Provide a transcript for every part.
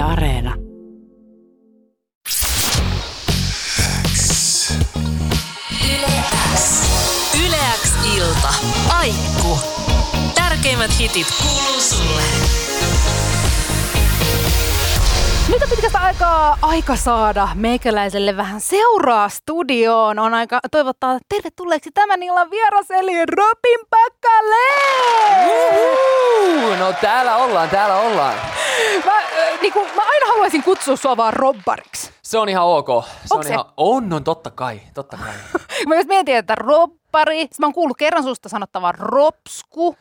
Yle Areena. Yleäks ilta. Aikku. Tärkeimmät hitit kuuluu pitkästä aikaa aika saada meikäläiselle vähän seuraa studioon. On aika toivottaa tervetulleeksi tämän illan vieras eli Robin Päkkäle! Uhu! No täällä ollaan, täällä ollaan. Mä, äh, niin kuin, mä aina haluaisin kutsua sua vaan robbariksi. Se on ihan ok. Se on se? ihan... On, on totta kai, totta kai. Mä just mietin, että robbari, mä oon kuullut kerran susta sanottavan ropsku.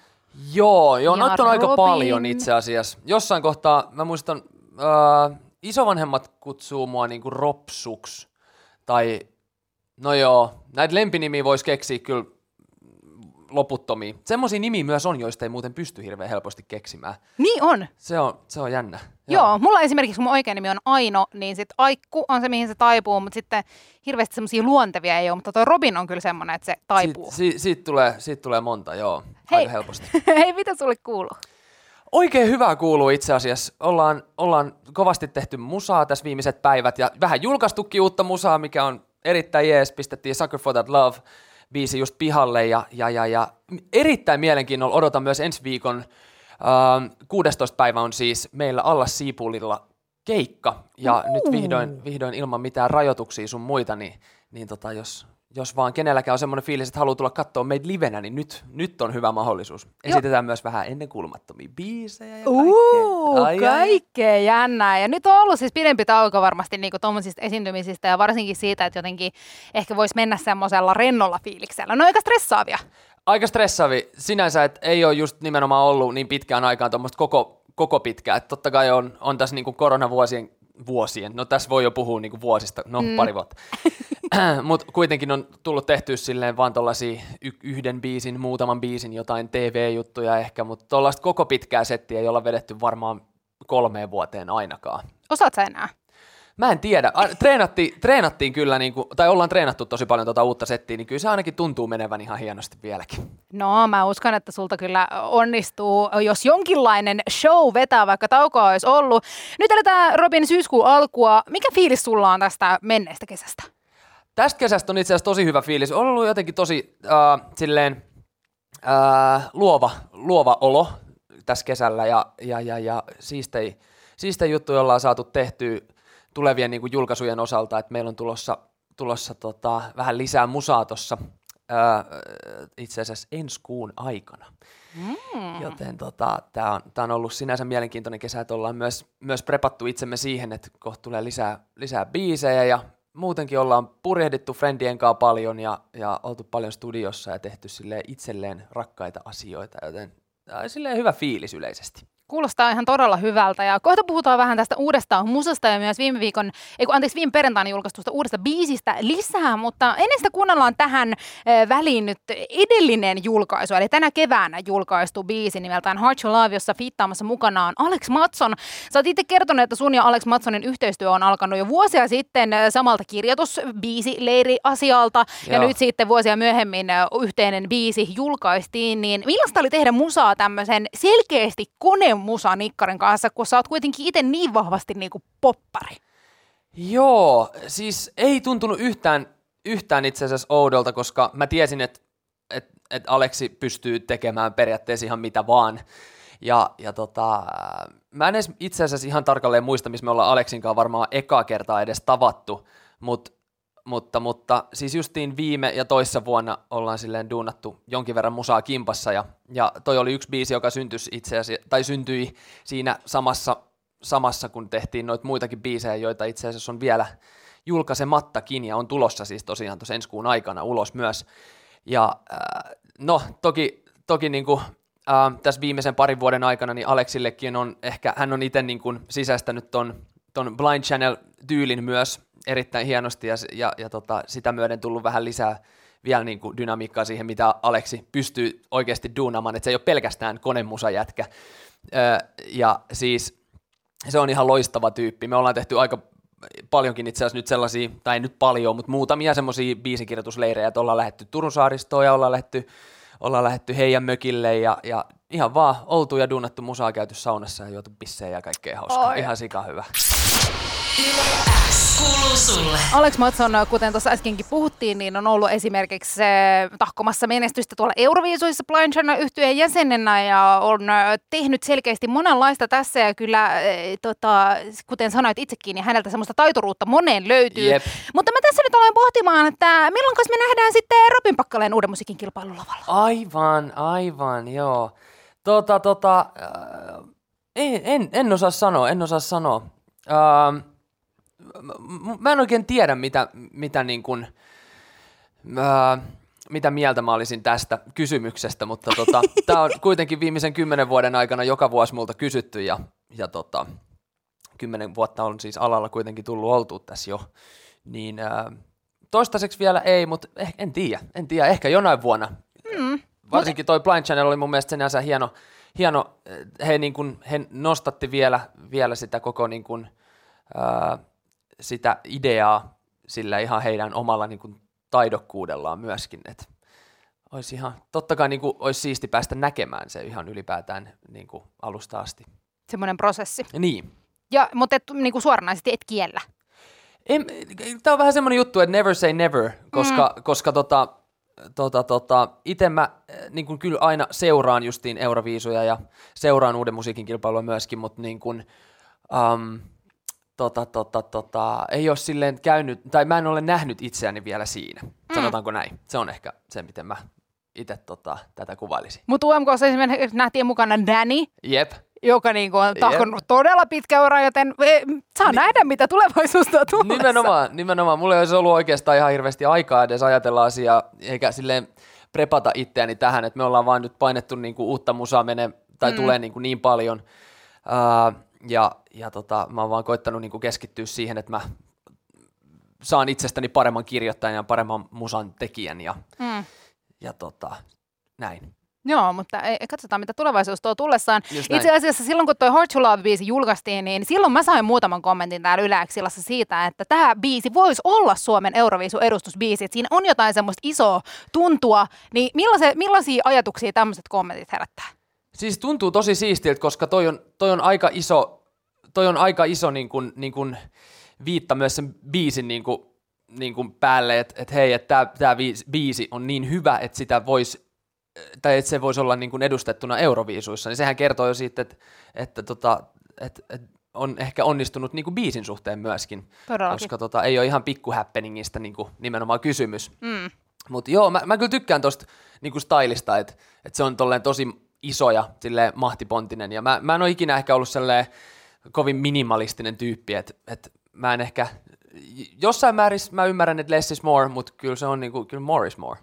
Joo, joo, noita on aika Robin. paljon itse asiassa. Jossain kohtaa, mä muistan, äh, isovanhemmat kutsuu mua niinku ropsuks. Tai, no joo, näitä lempinimiä voisi keksiä kyllä loputtomia. Semmoisia nimiä myös on, joista ei muuten pysty hirveän helposti keksimään. Niin on. Se on, se on jännä. Joo. mulla esimerkiksi, kun mun oikea nimi on Aino, niin sit Aikku on se, mihin se taipuu, mutta sitten hirveästi semmoisia luontevia ei ole, mutta toi Robin on kyllä semmoinen, että se taipuu. Siitä, siitä, siitä, tulee, siitä tulee monta, joo, Hei. aika helposti. Hei, mitä sulle kuuluu? Oikein hyvää kuuluu itse asiassa. Ollaan, ollaan kovasti tehty musaa tässä viimeiset päivät ja vähän julkaistukin uutta musaa, mikä on erittäin jees. Pistettiin Sucker for that Love biisi just pihalle ja, ja, ja, ja erittäin mielenkiinnolla odotan myös ensi viikon ähm, 16. päivä on siis meillä alla Siipulilla keikka ja Uhu. nyt vihdoin, vihdoin ilman mitään rajoituksia sun muita, niin, niin tota, jos, jos vaan kenelläkään on semmoinen fiilis, että haluaa tulla katsoa meitä livenä, niin nyt, nyt on hyvä mahdollisuus. Esitetään myös vähän ennenkuulumattomia biisejä ja kaikkea. Uuu, Ai, ai. kaikkea jännää. Ja nyt on ollut siis pidempi tauko varmasti niinku tuommoisista esiintymisistä ja varsinkin siitä, että jotenkin ehkä voisi mennä semmoisella rennolla fiiliksellä. No aika stressaavia. Aika stressaavi sinänsä, että ei ole just nimenomaan ollut niin pitkään aikaan tuommoista koko, koko pitkää. Että totta kai on, on tässä niinku koronavuosien, vuosien, no tässä voi jo puhua niinku vuosista, no mm. pari vuotta. Mutta kuitenkin on tullut tehtyä silleen vaan tuollaisia y- yhden biisin, muutaman biisin, jotain TV-juttuja ehkä, mutta tuollaista koko pitkää settiä ei olla vedetty varmaan kolmeen vuoteen ainakaan. Osaat sä enää? Mä en tiedä. A- Treenattiin, treenattiin kyllä, niin kuin, tai ollaan treenattu tosi paljon tuota uutta settiä, niin kyllä se ainakin tuntuu menevän ihan hienosti vieläkin. No, mä uskon, että sulta kyllä onnistuu, jos jonkinlainen show vetää, vaikka taukoa olisi ollut. Nyt eletään Robin syyskuun alkua. Mikä fiilis sulla on tästä menneestä kesästä? Tästä kesästä on itse asiassa tosi hyvä fiilis. On ollut jotenkin tosi äh, silleen äh, luova, luova olo tässä kesällä ja, ja, ja, ja siistei, siistei juttuja ollaan saatu tehtyä tulevien niin kuin julkaisujen osalta, että meillä on tulossa, tulossa tota, vähän lisää musaa tuossa itse asiassa ensi kuun aikana. Mm. Joten tota, tämä on, tää on ollut sinänsä mielenkiintoinen kesä, että ollaan myös, myös prepattu itsemme siihen, että kohta tulee lisää, lisää biisejä ja muutenkin ollaan purjehdittu friendien kanssa paljon ja, ja oltu paljon studiossa ja tehty itselleen rakkaita asioita, joten silleen hyvä fiilis yleisesti. Kuulostaa ihan todella hyvältä ja kohta puhutaan vähän tästä uudesta musasta ja myös viime viikon, ei kun, anteeksi viime perjantaina julkaistusta uudesta biisistä lisää, mutta ennen sitä kuunnellaan tähän äh, väliin nyt edellinen julkaisu, eli tänä keväänä julkaistu biisi nimeltään Hard to Love, jossa fiittaamassa mukana on Alex Matson. Sä oot itse kertonut, että sun ja Alex Matsonin yhteistyö on alkanut jo vuosia sitten samalta kirjoitusbiisileiri-asialta ja Joo. nyt sitten vuosia myöhemmin yhteinen biisi julkaistiin, niin millaista oli tehdä musaa tämmöisen selkeästi konemusanikkarin kanssa, kun sä oot kuitenkin itse niin vahvasti niinku poppari? Joo, siis ei tuntunut yhtään, yhtään itse asiassa oudolta, koska mä tiesin, että et, et Aleksi pystyy tekemään periaatteessa ihan mitä vaan. Ja, ja tota, mä en edes itse asiassa ihan tarkalleen muista, missä me ollaan Aleksin kanssa varmaan ekaa kertaa edes tavattu, mut, mutta, mutta siis justiin viime ja toissa vuonna ollaan silleen duunattu jonkin verran musaa kimpassa ja, ja toi oli yksi biisi, joka syntyi itse asiassa, tai syntyi siinä samassa, samassa kun tehtiin noita muitakin biisejä, joita itse asiassa on vielä julkaisemattakin ja on tulossa siis tosiaan tuossa ensi kuun aikana ulos myös. Ja äh, no toki, toki niin kuin, äh, tässä viimeisen parin vuoden aikana niin Aleksillekin on ehkä, hän on itse niin sisäistänyt ton, ton Blind Channel-tyylin myös erittäin hienosti ja, ja, ja tota, sitä myöden tullut vähän lisää vielä niin kuin dynamiikkaa siihen, mitä Aleksi pystyy oikeasti duunamaan, että se ei ole pelkästään konemusajätkä. Öö, ja siis se on ihan loistava tyyppi. Me ollaan tehty aika paljonkin itse asiassa nyt sellaisia, tai ei nyt paljon, mutta muutamia semmoisia biisikirjoitusleirejä, että ollaan lähetty Turun saaristoon ja ollaan lähetty, ollaan lähetty heidän mökille ja, ja ihan vaan oltu ja duunattu musaa käyty saunassa ja juotu pissejä ja kaikkea hauskaa. Oi. Ihan sika hyvä. Alex Matson, kuten tuossa äskenkin puhuttiin, niin on ollut esimerkiksi tahkomassa menestystä tuolla Euroviisuissa Blind Channel yhtyeen jäsenenä ja on eh, tehnyt selkeästi monenlaista tässä ja kyllä, tota, kuten sanoit itsekin, niin häneltä semmoista taituruutta moneen löytyy. Jep. Mutta mä tässä nyt aloin pohtimaan, että milloin me nähdään sitten Robin Pakkaleen uuden musiikin kilpailulavalla? Aivan, aivan, joo. Tota, tota, äh, en, en, en osaa sanoa, en osaa sanoa. Äh, m- mä en oikein tiedä, mitä, mitä niin kuin, äh, mitä mieltä mä olisin tästä kysymyksestä, mutta tota, tämä on kuitenkin viimeisen kymmenen vuoden aikana joka vuosi multa kysytty ja, ja tota, kymmenen vuotta on siis alalla kuitenkin tullut oltu tässä jo, niin äh, toistaiseksi vielä ei, mutta eh, en tiedä, en tiedä, ehkä jonain vuonna. Mm, Varsinkin toi Blind Channel oli mun mielestä sinänsä hieno, hieno eh, he, niin kuin, he nostatti vielä, vielä sitä koko niin kuin, äh, sitä ideaa sillä ihan heidän omalla niin kuin, taidokkuudellaan myöskin, että olisi ihan, totta kai niin kuin, olisi siisti päästä näkemään se ihan ylipäätään niin kuin, alusta asti. Semmoinen prosessi. Niin. Ja, mutta et, niin kuin suoranaisesti et kiellä. Tämä on vähän semmoinen juttu, että never say never, koska, mm. koska tota, tota, tota, itse mä niin kuin kyllä aina seuraan justiin Euroviisuja ja seuraan uuden musiikin kilpailua myöskin, mutta niin kuin, um, tota, tota, tota, ei ole silleen käynyt, tai mä en ole nähnyt itseäni vielä siinä, mm. sanotaanko näin. Se on ehkä se, miten mä itse tota, tätä kuvailisin. Mutta UMKssa esimerkiksi nähtiin mukana Danny, Jep, joka niinku on tahkonut todella pitkä ura, joten e, saa nähdä, mitä tulevaisuutta tulossa. Nimenomaan, nimenomaan. Mulla ei olisi ollut oikeastaan ihan hirveästi aikaa edes ajatella asiaa, eikä silleen prepata itseäni tähän, että me ollaan vaan nyt painettu niinku uutta musaa mene, tai mm. tulee niinku niin paljon. Uh, ja ja tota, mä oon vaan koittanut niinku keskittyä siihen, että mä saan itsestäni paremman kirjoittajan ja paremman musan tekijän ja, Mm. ja tota, näin. Joo, mutta ei, katsotaan, mitä tulevaisuus tuo tullessaan. Itse asiassa silloin, kun toi Hard to Love-biisi julkaistiin, niin silloin mä sain muutaman kommentin täällä Yle Xillassa siitä, että tämä biisi voisi olla Suomen Euroviisu-edustusbiisi. Että siinä on jotain semmoista isoa tuntua. Niin millaisia, millaisia ajatuksia tämmöiset kommentit herättää? Siis tuntuu tosi siistiltä, koska toi on, toi on aika iso, toi on aika iso niin kuin, niin kuin viitta myös sen biisin niin kuin, niin kuin päälle, että et hei, että tämä biisi on niin hyvä, että sitä voisi tai että se voisi olla niin kuin edustettuna Euroviisuissa, niin sehän kertoo jo siitä, että, että, tota, että, että on ehkä onnistunut niin kuin biisin suhteen myöskin, Todellakin. koska tota, ei ole ihan pikkuhäppeningistä niin kuin nimenomaan kysymys. Mm. Mutta joo, mä, mä kyllä tykkään tosta niinku stylista, että et se on tolleen tosi iso ja silleen mahtipontinen. Ja mä, mä en ole ikinä ehkä ollut silleen kovin minimalistinen tyyppi, että et mä en ehkä, jossain määrin mä ymmärrän, että less is more, mutta kyllä se on niinku, kyllä more is more.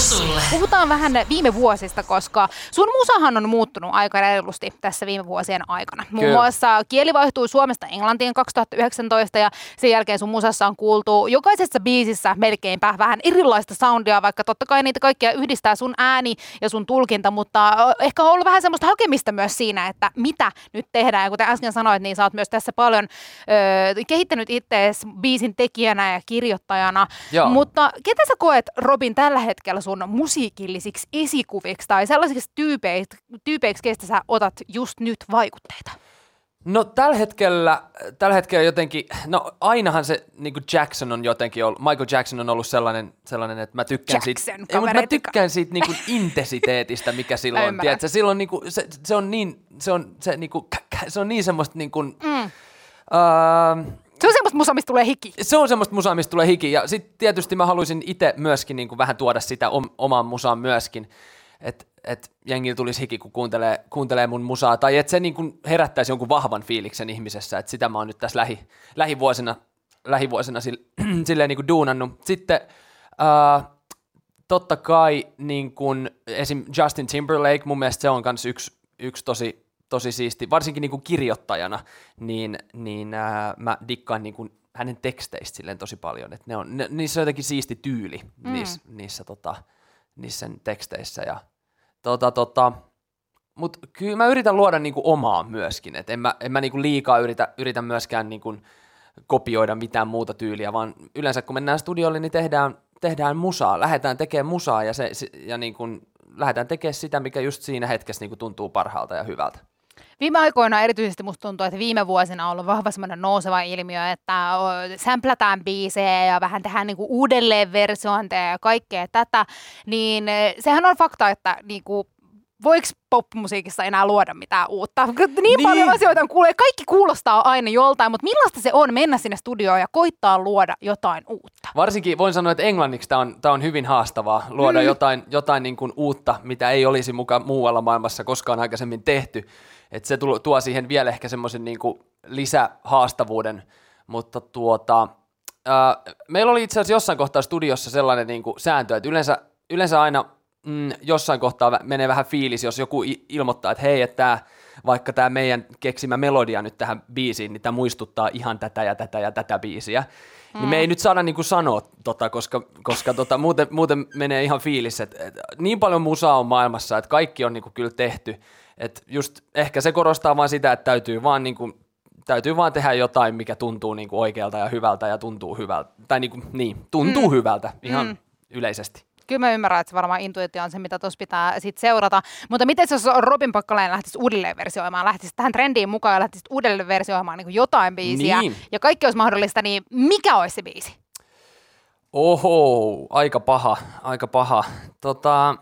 Sulle. Puhutaan vähän viime vuosista, koska sun musahan on muuttunut aika reilusti tässä viime vuosien aikana. Muun Kyllä. muassa kieli vaihtui Suomesta Englantiin 2019 ja sen jälkeen sun musassa on kuultu jokaisessa biisissä melkeinpä vähän erilaista soundia, vaikka totta kai niitä kaikkia yhdistää sun ääni ja sun tulkinta, mutta ehkä on ollut vähän semmoista hakemista myös siinä, että mitä nyt tehdään. Ja kuten äsken sanoit, niin sä oot myös tässä paljon ö, kehittänyt itseäsi biisin tekijänä ja kirjoittajana. Joo. Mutta ketä sä koet, Robin, tällä hetkellä sun musiikillisiksi esikuviksi tai sellaisiksi tyypeiksi, tyypeiksi keistä sä otat just nyt vaikutteita? No tällä hetkellä, tällä hetkellä jotenkin, no ainahan se niin Jackson on jotenkin ollut, Michael Jackson on ollut sellainen, sellainen että mä tykkään siitä, Jackson, ei, mutta mä tykkään siitä niin kuin intensiteetistä, mikä silloin on, tiedätkö, silloin niin kuin, se, se on niin, se on, se, niin kuin, se on niin semmoista niin kuin, mm. uh, Se on semmoista musa, mistä tulee hiki. se on semmoista musaa, mistä tulee hiki. Ja sitten tietysti mä haluaisin itse myöskin niin kuin vähän tuoda sitä om- omaan musaan myöskin. Että et jengi tulisi hiki, kun kuuntelee, kuuntelee mun musaa. Tai että se niin kuin herättäisi jonkun vahvan fiiliksen ihmisessä. Että sitä mä oon nyt tässä lähi, lähivuosina, lähivuosina sille, silleen niin kuin duunannut. Sitten äh, totta kai niin kuin esim. Justin Timberlake, mun mielestä se on myös yksi, yksi tosi, tosi siisti, varsinkin niin kuin kirjoittajana, niin, niin ää, mä dikkaan niin kuin hänen teksteistä silleen tosi paljon, että ne on, ne, niissä on jotenkin siisti tyyli mm. niissä, niissä, tota, niissä sen teksteissä ja tota, tota, mutta kyllä mä yritän luoda niinku omaa myöskin, että en mä, en mä niinku liikaa yritä, yritä myöskään niinku kopioida mitään muuta tyyliä, vaan yleensä kun mennään studiolle, niin tehdään, tehdään musaa, lähdetään tekemään musaa ja, se, ja niin kuin lähdetään tekemään sitä, mikä just siinä hetkessä niin kuin tuntuu parhaalta ja hyvältä. Viime aikoina erityisesti musta tuntuu, että viime vuosina on ollut vahva semmoinen nouseva ilmiö, että sämplätään biisejä ja vähän tehdään niinku uudelleen versiointeja ja kaikkea tätä, niin eh, sehän on fakta, että niinku voiko popmusiikissa enää luoda mitään uutta? Niin, niin. paljon asioita on kuulee, kaikki kuulostaa aina joltain, mutta millaista se on mennä sinne studioon ja koittaa luoda jotain uutta? Varsinkin voin sanoa, että englanniksi tämä on, on hyvin haastavaa, luoda mm. jotain, jotain niin kuin uutta, mitä ei olisi mukaan muualla maailmassa koskaan aikaisemmin tehty. Et se tuo, tuo siihen vielä ehkä semmoisen niin lisähaastavuuden, mutta tuota, ää, meillä oli itse asiassa jossain kohtaa studiossa sellainen niin kuin sääntö, että yleensä, yleensä aina – mm, jossain kohtaa menee vähän fiilis, jos joku ilmoittaa, että hei, että tämä, vaikka tämä meidän keksimä melodia nyt tähän biisiin, niin tämä muistuttaa ihan tätä ja tätä ja tätä biisiä. Mm. Niin me ei nyt saada niinku sanoa tota, koska, koska tota, muuten, muuten menee ihan fiilis, että et, niin paljon musaa on maailmassa, että kaikki on niinku kyllä tehty. Et just ehkä se korostaa vain sitä, että täytyy vaan, niinku, täytyy vaan tehdä jotain, mikä tuntuu niinku oikealta ja hyvältä ja tuntuu hyvältä. Tai niinku, niin, tuntuu mm. hyvältä ihan mm. yleisesti kyllä mä ymmärrän, että se varmaan intuitio on se, mitä tuossa pitää sit seurata. Mutta miten jos Robin Pakkalainen lähtisi uudelleen versioimaan, lähtisi tähän trendiin mukaan ja lähtisi uudelleen versioimaan niin jotain biisiä, niin. ja kaikki olisi mahdollista, niin mikä olisi se biisi? Oho, aika paha, aika paha. Tota,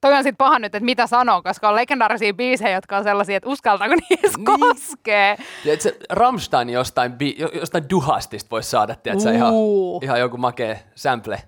toi on sitten paha nyt, että mitä sanoo, koska on legendaarisia biisejä, jotka on sellaisia, että uskaltaako niissä niin. koskee. Ja se Rammstein jostain, bi- jostain duhastista voisi saada, tiedätkö, ihan, ihan joku makee sample.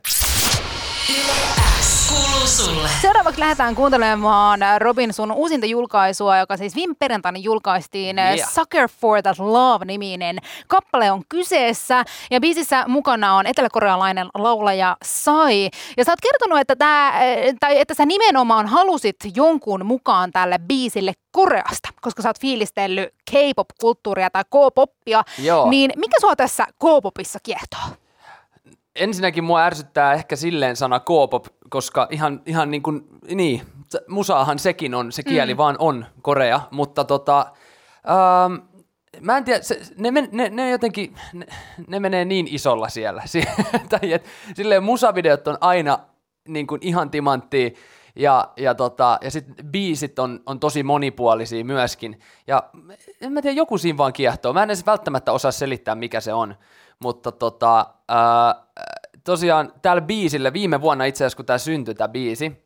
Seuraavaksi lähdetään kuuntelemaan Robin sun uusinta julkaisua, joka siis viime perjantaina julkaistiin. Yeah. Sucker for that Love-niminen kappale on kyseessä. Ja biisissä mukana on eteläkorealainen laulaja Sai. Ja sä oot kertonut, että, tää, tai että sä nimenomaan halusit jonkun mukaan tälle biisille Koreasta, koska sä oot fiilistellyt K-pop-kulttuuria tai K-poppia. Joo. Niin mikä sua tässä K-popissa kiehtoo? ensinnäkin mua ärsyttää ehkä silleen sana K-pop, koska ihan, ihan niin kuin, niin, musaahan sekin on, se kieli mm. vaan on Korea, mutta tota, ähm, mä en tiedä, se, ne, ne, ne jotenkin, ne, ne menee niin isolla siellä, tai et, silleen musavideot on aina niin kuin ihan timanttia, ja, ja, tota, ja sitten biisit on, on tosi monipuolisia myöskin. Ja en mä tiedä, joku siinä vaan kiehtoo. Mä en edes välttämättä osaa selittää, mikä se on. Mutta tota, ää, tosiaan tällä biisillä, viime vuonna itse asiassa kun tämä syntyi tämä biisi,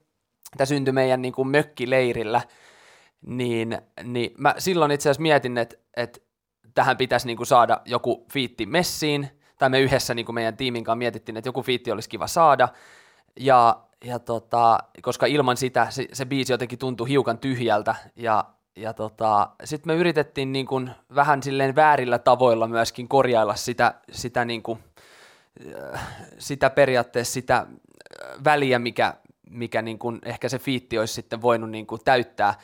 tämä syntyi meidän niin kuin mökkileirillä, niin, niin mä silloin itse asiassa mietin, että, että tähän pitäisi niin kuin saada joku fiitti messiin, tai me yhdessä niin kuin meidän tiimin kanssa mietittiin, että joku fiitti olisi kiva saada, ja, ja tota, koska ilman sitä se, se biisi jotenkin tuntui hiukan tyhjältä, ja, ja tota, sitten me yritettiin niin kuin vähän silleen väärillä tavoilla myöskin korjailla sitä, sitä, niin kuin, sitä periaatteessa sitä äh, väliä, mikä, mikä niin kuin ehkä se fiitti olisi sitten voinut niin kuin täyttää.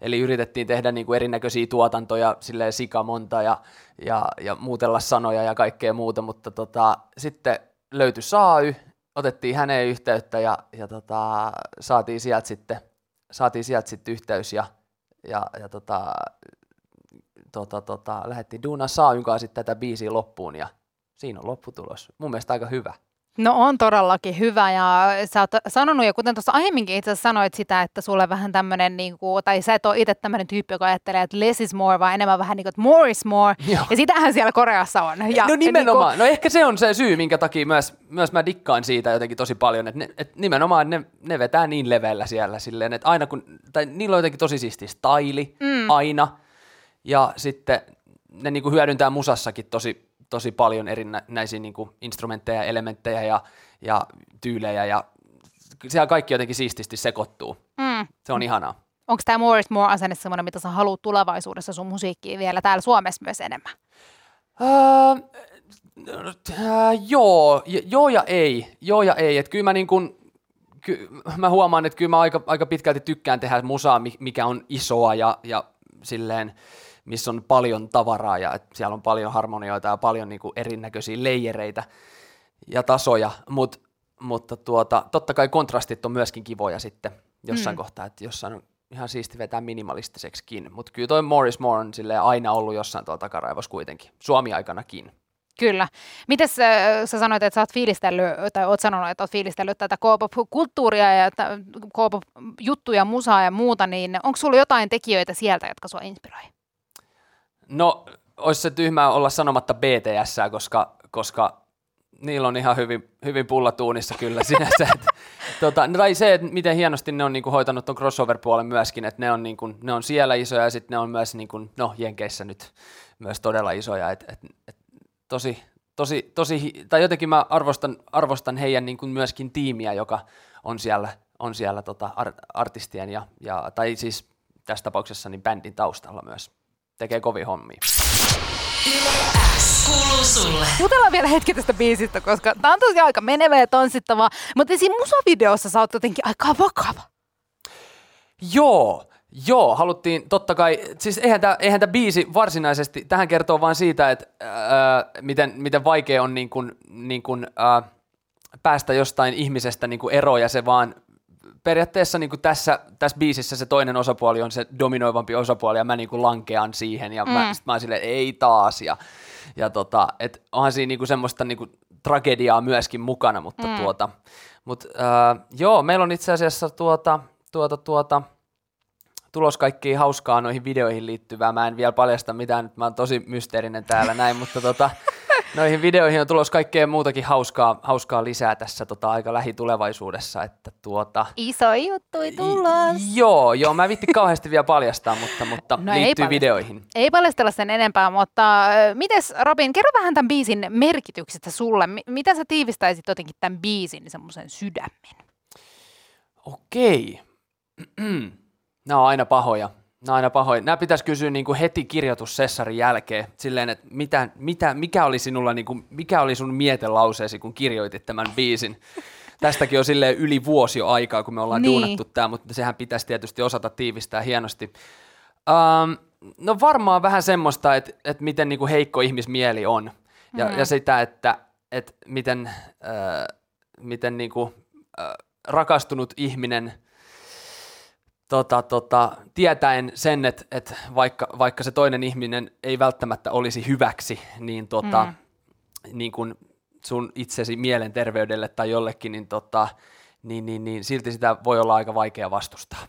Eli yritettiin tehdä niin kuin erinäköisiä tuotantoja, silleen sikamonta ja, ja, ja muutella sanoja ja kaikkea muuta, mutta tota, sitten löytyi Saay, otettiin häneen yhteyttä ja, ja tota, saatiin sieltä sitten, saatiin sieltä sitten yhteys ja ja, ja tota, tota, tota, lähdettiin Duuna Saayun kanssa sitten tätä biisiä loppuun ja siinä on lopputulos. Mun mielestä aika hyvä. No on todellakin hyvä ja sä oot sanonut, ja kuten tuossa aiemminkin itse asiassa sanoit sitä, että sulle vähän tämmöinen, niin kuin, tai sä et ole itse tämmöinen tyyppi, joka ajattelee, että less is more, vaan enemmän vähän niin kuin, että more is more. Joo. Ja sitähän siellä Koreassa on. Ja, no nimenomaan. Niin kuin... No ehkä se on se syy, minkä takia myös, myös mä dikkaan siitä jotenkin tosi paljon, että, ne, että nimenomaan ne, ne vetää niin leveällä siellä silleen, että aina kun, tai niillä on jotenkin tosi siisti staili, mm. aina, ja sitten ne niin kuin hyödyntää musassakin tosi tosi paljon erinäisiä niin kuin instrumentteja, elementtejä ja, ja tyylejä ja siellä kaikki jotenkin siististi sekoittuu. Mm. Se on ihanaa. Onko tämä More is More asenne sellainen, mitä sä haluat tulevaisuudessa sun musiikkiin vielä täällä Suomessa myös enemmän? Uh, uh, joo, joo ja ei. Joo ja ei. Et kyllä mä, niin kun, ky, mä huomaan, että kyllä mä aika, aika pitkälti tykkään tehdä musaa, mikä on isoa ja, ja silleen, missä on paljon tavaraa ja että siellä on paljon harmonioita ja paljon niin kuin erinäköisiä leijereitä ja tasoja, Mut, mutta tuota, totta kai kontrastit on myöskin kivoja sitten jossain mm. kohtaa, että jossain on ihan siisti vetää minimalistiseksikin, mutta kyllä toi Morris Moore on aina ollut jossain tuolla takaraivossa kuitenkin, Suomi-aikanakin. Kyllä. Mites äh, sä sanoit, että sä oot fiilistellyt, tai oot sanonut, että oot fiilistellyt tätä K-pop-kulttuuria ja K-pop-juttuja, musaa ja muuta, niin onko sulla jotain tekijöitä sieltä, jotka sua inspiroi? No, olisi se tyhmää olla sanomatta BTS, koska, koska niillä on ihan hyvin, hyvin pullatuunissa kyllä sinänsä. että, tota, tai se, että miten hienosti ne on niin kuin, hoitanut tuon crossover-puolen myöskin, että ne on, niin kuin, ne on siellä isoja ja sitten ne on myös, niin kuin, no Jenkeissä nyt myös todella isoja. Et, et, et, tosi, tosi, tosi, tai jotenkin mä arvostan, arvostan heidän niin kuin myöskin tiimiä, joka on siellä, on siellä tota, art, artistien ja, ja, tai siis tässä tapauksessa niin bändin taustalla myös. Tekee kovin hommia. Jutellaan vielä hetki tästä biisistä, koska tää on tosiaan aika menevä ja tanssittava, mutta siinä musavideossa sä oot jotenkin aika vakava. Joo, Joo, haluttiin totta kai, siis eihän tämä eihän biisi varsinaisesti, tähän kertoo vain siitä, että ää, miten, miten vaikea on niin kun, niin kun, ää, päästä jostain ihmisestä niin kun eroon ja se vaan periaatteessa niin tässä, tässä biisissä se toinen osapuoli on se dominoivampi osapuoli ja mä niin lankean siihen ja mm. mä, sit mä oon silleen, ei taas ja, ja tota, et onhan siinä niin semmoista niin tragediaa myöskin mukana, mutta mm. tuota, mut, ää, joo, meillä on itse asiassa tuota, tuota, tuota, tulos kaikki hauskaa noihin videoihin liittyvää. Mä en vielä paljasta mitään, nyt mä oon tosi mysteerinen täällä näin, mutta tota, noihin videoihin on tulos kaikkea muutakin hauskaa, hauskaa lisää tässä tota, aika lähitulevaisuudessa. Että tuota, Iso juttu tulos. Joo, joo, mä vitti kauheasti vielä paljastaa, mutta, mutta no liittyy ei videoihin. Ei paljastella sen enempää, mutta äh, mites Robin, kerro vähän tämän biisin merkityksestä sulle. M- mitä sä tiivistäisit jotenkin tämän biisin semmoisen sydämen? Okei. Nämä on aina pahoja. On aina pahoja. Nämä pitäisi kysyä niin kuin heti kirjoitussessarin jälkeen, silleen, että mitä, mitä, mikä, oli sinulla, niin kuin, mikä oli sun mietelauseesi, kun kirjoitit tämän biisin. Tästäkin on silleen yli vuosi jo aikaa, kun me ollaan niin. duunattu tämä, mutta sehän pitäisi tietysti osata tiivistää hienosti. Um, no varmaan vähän semmoista, että, että miten niin kuin heikko ihmismieli on ja, mm. ja sitä, että, että miten, äh, miten niin kuin, äh, rakastunut ihminen – tota, tota, tietäen sen, että, että vaikka, vaikka se toinen ihminen ei välttämättä olisi hyväksi, niin, tota, mm. niin kun sun itsesi mielenterveydelle tai jollekin, niin, tota, niin, niin, niin silti sitä voi olla aika vaikea vastustaa.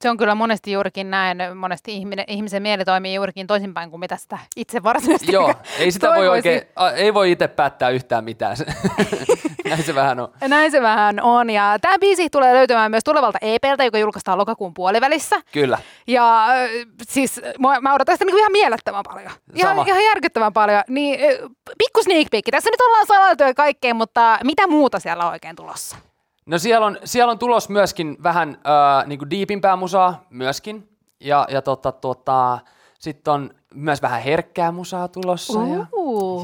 Se on kyllä monesti juurikin näin. Monesti ihminen, ihmisen mieli toimii juurikin toisinpäin kuin mitä sitä itse varsinaisesti Joo, ei sitä voi oikein, ei voi itse päättää yhtään mitään. Näin se vähän on. Näin se vähän on. Ja tämä biisi tulee löytymään myös tulevalta EPltä, joka julkaistaan lokakuun puolivälissä. Kyllä. Ja siis mä, mä odotan sitä niinku ihan mielettömän paljon. Ihan, Sama. ihan järkyttävän paljon. Niin pikku sneak peek. Tässä nyt ollaan salailtu ja kaikkea, mutta mitä muuta siellä on oikein tulossa? No siellä on, siellä on tulos myöskin vähän äh, niin diipimpää musaa myöskin. Ja, ja tota, tota, sitten on myös vähän herkkää musaa tulossa. Ja,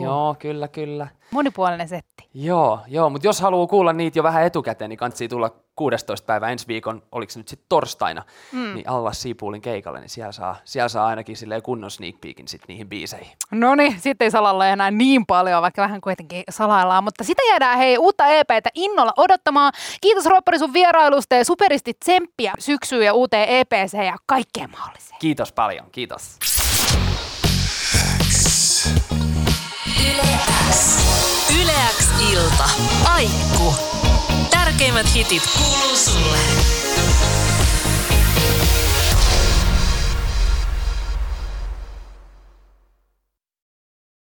joo, kyllä, kyllä. Monipuolinen setti. Joo, joo mutta jos haluaa kuulla niitä jo vähän etukäteen, niin kannattaa tulla 16. päivä ensi viikon, oliko se nyt sitten torstaina, mm. niin alla Siipuulin keikalle, niin siellä saa, siellä saa ainakin silleen kunnon sneak peekin sit niihin biiseihin. No niin, sitten ei salalla enää niin paljon, vaikka vähän kuitenkin salaillaan, mutta sitä jäädään hei uutta EPtä innolla odottamaan. Kiitos Roppari sun vierailusta ja superisti tsemppiä syksyyn ja uuteen EPC ja kaikkeen mahdolliseen. Kiitos paljon, kiitos. Yleäks ilta. Aikku. Tärkeimmät hitit kuuluu sulle.